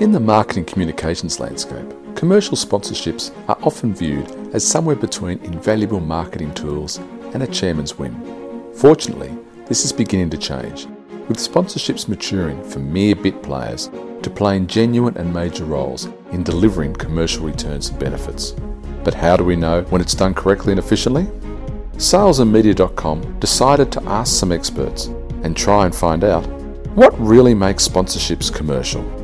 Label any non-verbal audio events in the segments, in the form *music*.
In the marketing communications landscape, commercial sponsorships are often viewed as somewhere between invaluable marketing tools and a chairman's whim. Fortunately, this is beginning to change, with sponsorships maturing from mere bit players to playing genuine and major roles in delivering commercial returns and benefits. But how do we know when it's done correctly and efficiently? Salesandmedia.com decided to ask some experts and try and find out what really makes sponsorships commercial.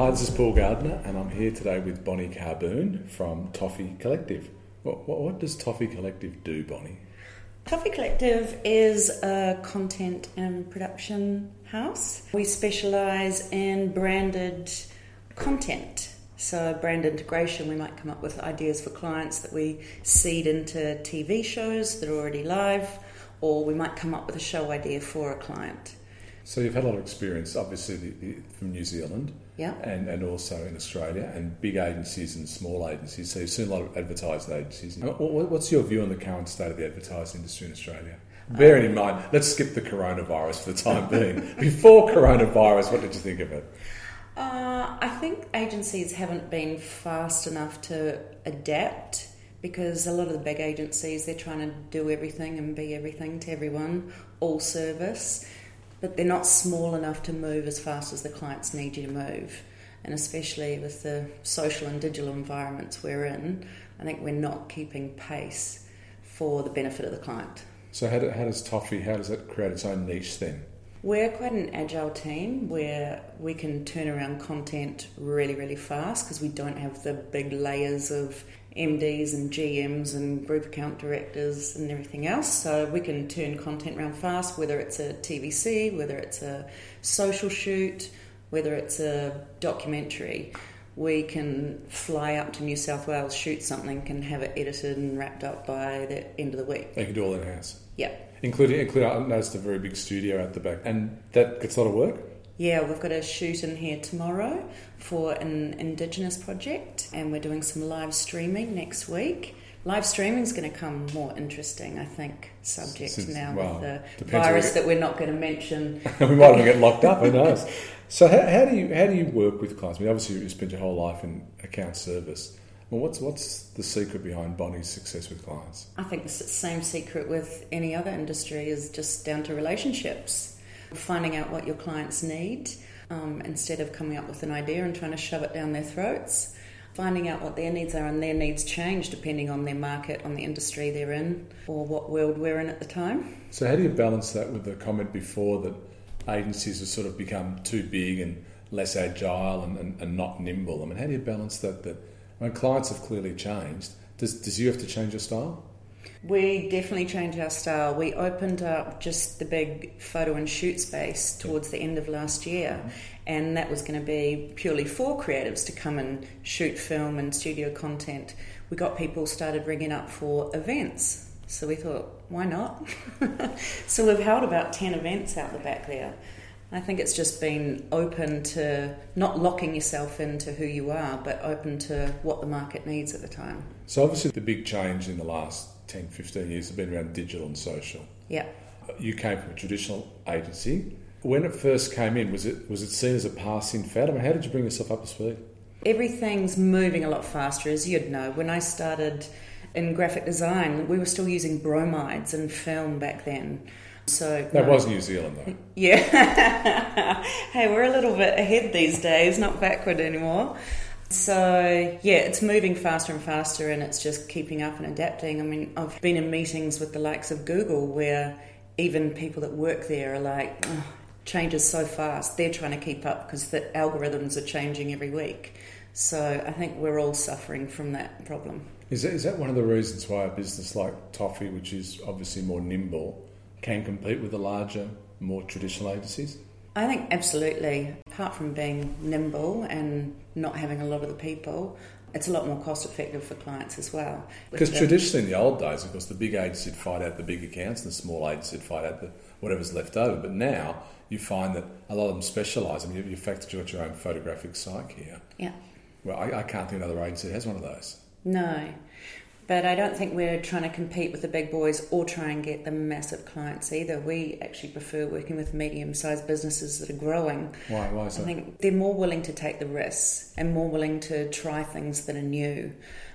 Hi, this is Paul Gardner, and I'm here today with Bonnie Carboon from Toffee Collective. What, what, what does Toffee Collective do, Bonnie? Toffee Collective is a content and production house. We specialise in branded content. So, brand integration, we might come up with ideas for clients that we seed into TV shows that are already live, or we might come up with a show idea for a client. So you've had a lot of experience, obviously, the, the, from New Zealand, Yeah. and, and also in Australia, and big agencies and small agencies. So you've seen a lot of advertising agencies. What- what- What's your view on the current state of the advertising industry in Australia? Bearing in mind, let's skip the coronavirus for the time being. *laughs* Before coronavirus, what did you think of it? Uh, I think agencies haven't been fast enough to adapt because a lot of the big agencies they're trying to do everything and be everything to everyone, all service, but they're not small enough to move as fast as the clients need you to move. And especially with the social and digital environments we're in, I think we're not keeping pace for the benefit of the client. So how, do, how does Toffee, how does it create its own niche then? We're quite an agile team where we can turn around content really, really fast because we don't have the big layers of MDs and GMs and group account directors and everything else. So we can turn content around fast, whether it's a TVC, whether it's a social shoot, whether it's a documentary. We can fly up to New South Wales, shoot something, and have it edited and wrapped up by the end of the week. They can do all in house. Yep. Including, including, I noticed a very big studio at the back, and that gets a lot of work. Yeah, we've got a shoot in here tomorrow for an Indigenous project, and we're doing some live streaming next week. Live streaming is going to come more interesting, I think, subject Since- now well, with the virus that we're not going to mention. *laughs* we might even get locked up. Who knows? So how, how do you how do you work with clients? I mean, obviously you spent your whole life in account service. Well, what's what's the secret behind Bonnie's success with clients? I think the same secret with any other industry is just down to relationships. Finding out what your clients need um, instead of coming up with an idea and trying to shove it down their throats. Finding out what their needs are, and their needs change depending on their market, on the industry they're in, or what world we're in at the time. So how do you balance that with the comment before that agencies have sort of become too big and less agile and, and, and not nimble? I mean, how do you balance that? That when clients have clearly changed, does does you have to change your style? We definitely changed our style. We opened up just the big photo and shoot space towards the end of last year, and that was going to be purely for creatives to come and shoot film and studio content. We got people started ringing up for events, so we thought, why not? *laughs* so we've held about 10 events out the back there. I think it's just been open to not locking yourself into who you are, but open to what the market needs at the time. So obviously the big change in the last 10, 15 years has been around digital and social. Yeah. Uh, you came from a traditional agency. When it first came in, was it was it seen as a passing fad? I mean, how did you bring yourself up to speed? Everything's moving a lot faster, as you'd know. When I started in graphic design, we were still using bromides in film back then. So That no. was New Zealand, though. *laughs* Yeah. *laughs* hey, we're a little bit ahead these days, not backward anymore. So, yeah, it's moving faster and faster and it's just keeping up and adapting. I mean, I've been in meetings with the likes of Google where even people that work there are like, oh, changes so fast. They're trying to keep up because the algorithms are changing every week. So, I think we're all suffering from that problem. Is that, is that one of the reasons why a business like Toffee, which is obviously more nimble, can compete with the larger, more traditional agencies? I think absolutely. Apart from being nimble and not having a lot of the people, it's a lot more cost effective for clients as well. Because traditionally in the old days, of course, the big agency would fight out the big accounts and the small agency would fight out the, whatever's left over. But now you find that a lot of them specialise. I mean, you- you've factored you've got your own photographic cyc here. Yeah. Well, I, I can't think of another agency that has one of those. No. But I don't think we're trying to compete with the big boys or try and get the massive clients either. We actually prefer working with medium sized businesses that are growing. Why? Why is I think they're more willing to take the risks and more willing to try things that are new.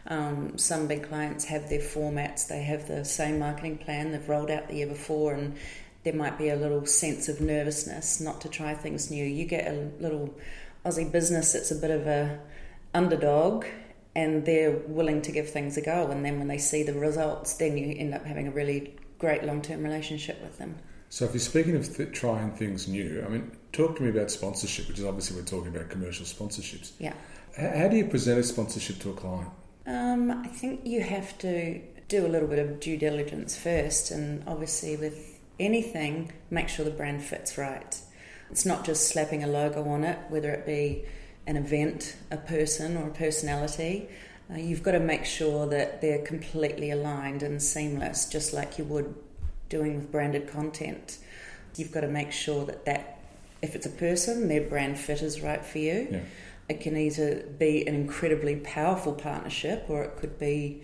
Um, some big clients have their formats, they have the same marketing plan they've rolled out the year before, and there might be a little sense of nervousness not to try things new. You get a little Aussie business that's a bit of a underdog and they're willing to give things a go and then when they see the results then you end up having a really great long-term relationship with them So, if you're speaking of th- trying things new, I mean, talk to me about sponsorship, which is obviously we're talking about commercial sponsorships. yeah H- how do you present a sponsorship to a client? um, i think you have to do a little bit of due diligence first and obviously with anything make sure the brand fits right it's not just slapping a logo on it whether it be an event a person or a personality uh, you've got to make sure that they're completely aligned and seamless just like you would doing with branded content you've got to make sure that that if it's a person their brand fit is right for you Yeah. it can either be an incredibly powerful partnership or it could be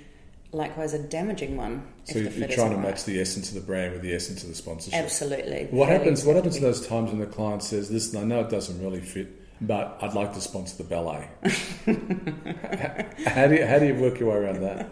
likewise a damaging one. So if you're, the you're fit trying to right. match the essence of the brand with the essence of the sponsorship. Absolutely. What Values happens? What happens to those times when the client says, "Listen, I know it doesn't really fit, but I'd like to sponsor the ballet." how do you how do you work your way around that?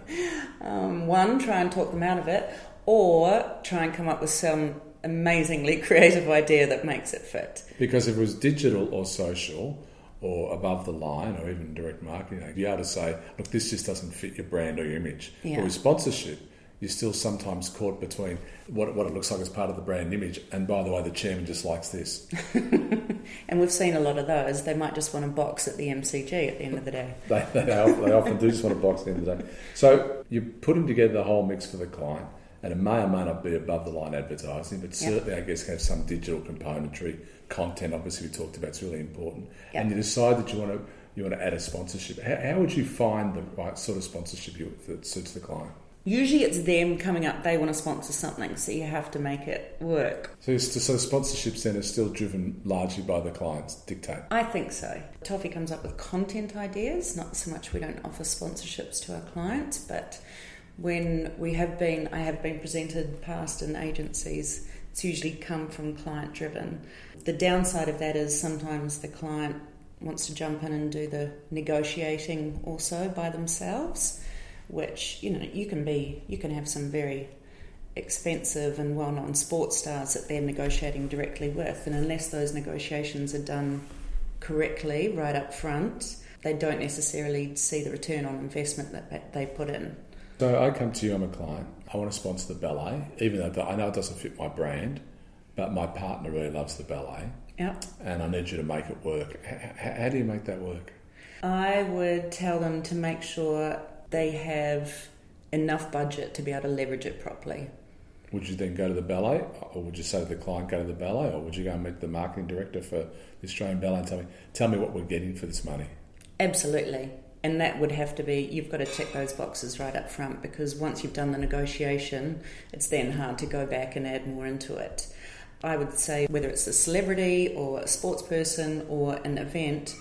Um, one, try and talk them out of it, or try and come up with some amazingly *laughs* creative idea that makes it fit. Because if it was digital or social or above the line or even direct marketing, you'd be able to say, "Look, this just doesn't fit your brand or your image." Yeah. But with sponsorship, you're still sometimes caught between what, what it looks like as part of the brand image, and by the way, the chairman just likes this. *laughs* And we've seen a lot of those. They might just want a box at the MCG at the end of the day. *laughs* They, they, often, they often do just want a box at the end of the day. So you're putting together the whole mix for the client, and it may or may not be above the line advertising, but certainly, I guess, have some digital componentry. Content, obviously, we talked about, is really important. Yeah. And you decide that you want to you want to add a sponsorship. How, how would you find the right sort of sponsorship you, that suits the client? Usually it's them coming up, they want to sponsor something, so you have to make it work. So, so sponsorships then are still driven largely by the client's dictate. I think so. Toffee comes up with content ideas, not so much we don't offer sponsorships to our clients, but when we have been, I have been presented past in agencies, it's usually come from client driven. The downside of that is sometimes the client wants to jump in and do the negotiating also by themselves, which, you know, you can be, you can have some very expensive and well known sports stars that they're negotiating directly with, and unless those negotiations are done correctly right up front, they don't necessarily see the return on investment that they put in. So I come to you, I'm a client. I want to sponsor the ballet, even though I know it doesn't fit my brand, but my partner really loves the ballet, Yep. and I need you to make it work. H- h- how do you make that work? I would tell them to make sure they have enough budget to be able to leverage it properly. Would you then go to the ballet, or would you say to the client, go to the ballet, or would you go and meet the marketing director for the Australian Ballet and tell me, tell me what we're getting for this money? Absolutely. And that would have to be, you've got to tick those boxes right up front because once you've done the negotiation, it's then hard to go back and add more into it. I would say whether it's a celebrity or a sports person or an event,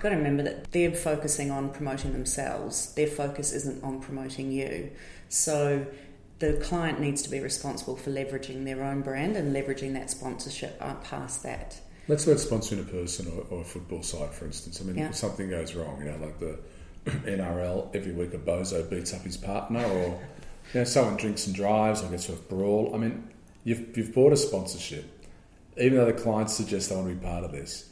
you've got to remember that they're focusing on promoting themselves. Their focus isn't on promoting you. So the client needs to be responsible for leveraging their own brand and leveraging that sponsorship uh, past that. Let's say it's sponsoring a person or, or a football side, for instance. I mean, Yeah. if something goes wrong, you know, like the *clears throat* NRL, every week a bozo beats up his partner, or you know, someone drinks and drives or gets to a brawl. I mean, you've, you've bought a sponsorship, even though the client suggests they want to be part of this,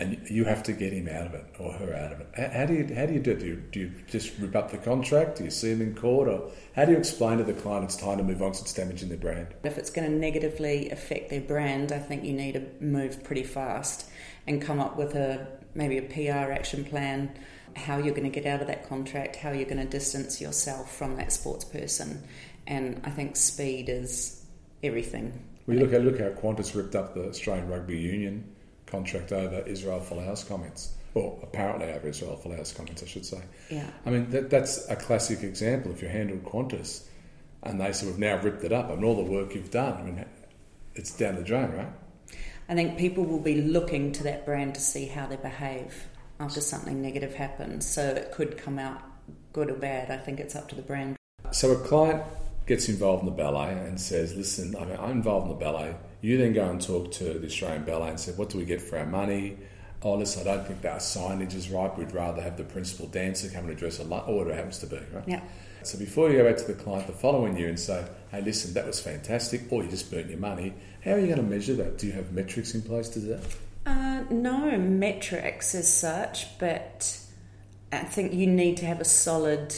and you have to get him out of it or her out of it. How, do you how do you do it? Do you, do you just rip up the contract? Do you see them in court, or how do you explain to the client it's time to move on because it's damaging their brand? If it's going to negatively affect their brand, I think you need to move pretty fast and come up with a maybe a PR action plan, how you're going to get out of that contract, how you're going to distance yourself from that sports person. And I think speed is everything. Well, you look at look how Qantas ripped up the Australian Rugby Union contract over Israel Folau's comments, or apparently over Israel Folau's comments, I should say. Yeah. I mean, that, that's a classic example. If you handled Qantas and they say, we've now ripped it up, I mean, all the work you've done, I mean, it's down the drain, right? I think people will be looking to that brand to see how they behave after something negative happens. So it could come out good or bad. I think it's up to the brand. So a client gets involved in the ballet and says, "Listen, I mean, I'm involved in the ballet." You then go and talk to the Australian Ballet and say, "What do we get for our money?" Oh, listen, I don't think that signage is right. We'd rather have the principal dancer come and address a lunch, or whatever it happens to be, right? Yeah. So before you go back to the client the following year and say, "Hey, listen, that was fantastic," or you just burnt your money, how are you going to measure that? Do you have metrics in place to do that? Uh, no metrics as such, but I think you need to have a solid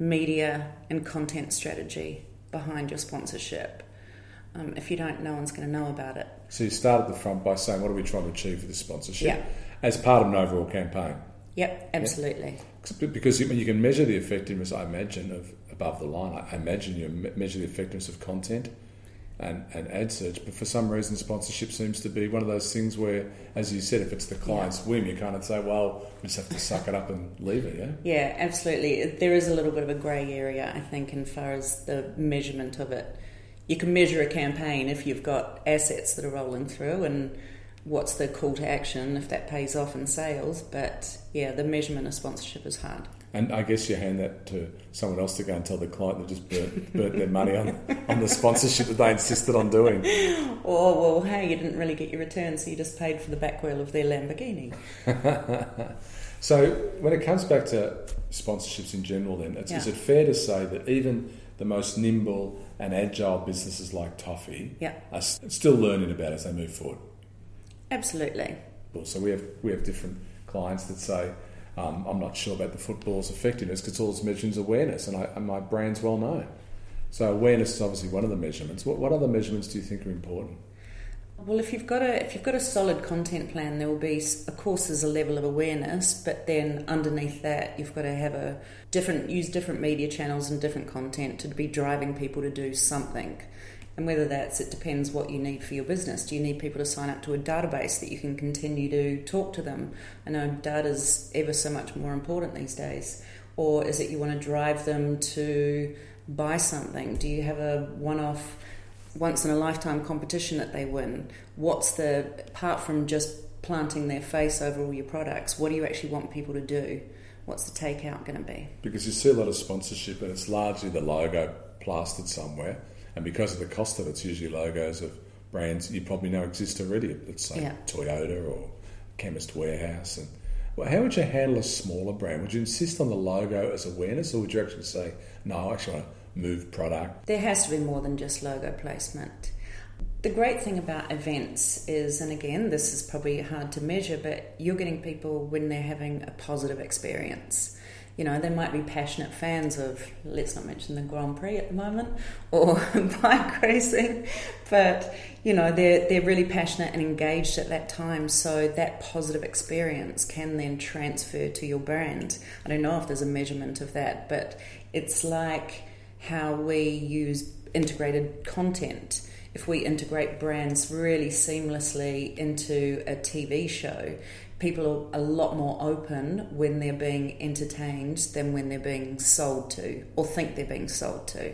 media and content strategy behind your sponsorship. Um, if you don't, no one's going to know about it. So you start at the front by saying, "What are we trying to achieve with this sponsorship?" Yeah. As part of an overall campaign. Yep, absolutely. Because you, you can measure the effectiveness, I imagine, of above the line. I imagine you measure the effectiveness of content and, and ad search, but for some reason, sponsorship seems to be one of those things where, as you said, if it's the client's whim, you kind of say, well, we just have to suck it up and leave it, yeah? Yeah, absolutely. There is a little bit of a grey area, I think, in far as the measurement of it. You can measure a campaign if you've got assets that are rolling through and what's the call to action if that pays off in sales. But yeah, the measurement of sponsorship is hard. And I guess you hand that to someone else to go and tell the client that just burnt, burnt their money on, on the sponsorship that they insisted on doing. *laughs* Or, well, hey, you didn't really get your return, so you just paid for the back wheel of their Lamborghini. *laughs* So when it comes back to sponsorships in general, then it's, is it fair to say that even the most nimble and agile businesses like Toffee Yeah. are still learning about as they move forward? Absolutely. So we have we have different clients that say, um, "I'm not sure about the football's effectiveness because all it's measuring is awareness, and, I, and my brand's well known." So awareness is obviously one of the measurements. What, what other measurements do you think are important? Well, if you've got a if you've got a solid content plan, there will be, of course, there's a level of awareness, but then underneath that, you've got to have a different use different media channels and different content to be driving people to do something. And whether that's it depends what you need for your business. Do you need people to sign up to a database that you can continue to talk to them? I know data's ever so much more important these days. Or is it you want to drive them to buy something? Do you have a one off once in a lifetime competition that they win. What's the apart from just planting their face over all your products? What do you actually want people to do? What's the takeout going to be? Because you see a lot of sponsorship, and it's largely the logo plastered somewhere, and because of the cost of it, it's usually logos of brands you probably know exist already. Let's say Yeah. Toyota or Chemist Warehouse. And well, how would you handle a smaller brand? Would you insist on the logo as awareness, or would you actually say, "No, I actually want to move product"? There has to be more than just logo placement. The great thing about events is, and again, this is probably hard to measure, but you're getting people when they're having a positive experience. You know, they might be passionate fans of, let's not mention the Grand Prix at the moment, or *laughs* bike racing, but you know, they're, they're really passionate and engaged at that time, so that positive experience can then transfer to your brand. I don't know if there's a measurement of that, but it's like how we use integrated content. If we integrate brands really seamlessly into a TV show, people are a lot more open when they're being entertained than when they're being sold to or think they're being sold to.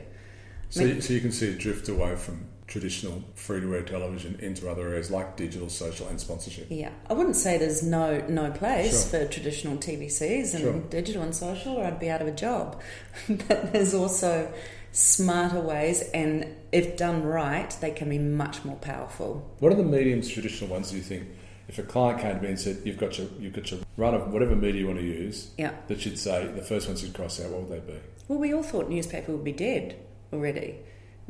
So, you- so you can see a drift away from traditional free-to-air television into other areas like digital, social, and sponsorship. Yeah, I wouldn't say there's no no place Sure. for traditional TVCs and Sure. digital and social, or I'd be out of a job. *laughs* but there's also smarter ways, and if done right, they can be much more powerful. What are the mediums, traditional ones? Do you think if a client came to me and said, "You've got your you've got your run of whatever media you want to use," Yeah. that should say the first ones you'd cross out, what would they be? Well, we all thought newspaper would be dead already.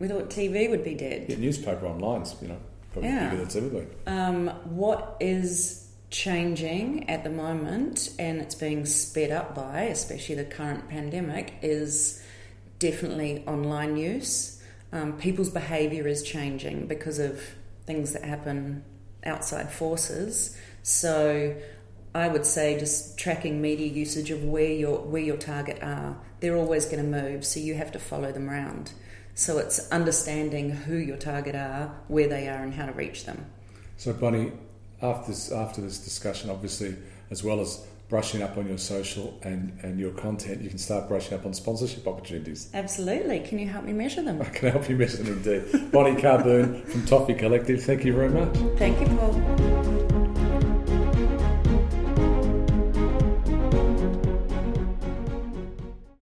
We thought TV would be dead. Yeah, newspaper online's you know probably Yeah. bigger than it's ever been. Um, what is changing at the moment, and it's being sped up by, especially the current pandemic, is definitely online use. Um, people's behaviour is changing because of things that happen outside forces. So, I would say just tracking media usage of where your where your target are. They're always going to move, so you have to follow them around. So it's understanding who your target are, where they are, and how to reach them. So, Bonnie, after this after this discussion, obviously, as well as brushing up on your social and, and your content, you can start brushing up on sponsorship opportunities. Absolutely. Can you help me measure them? *laughs* I can help you measure them indeed. Bonnie Carboon from Toffee Collective, thank you very much. Thank you, Paul.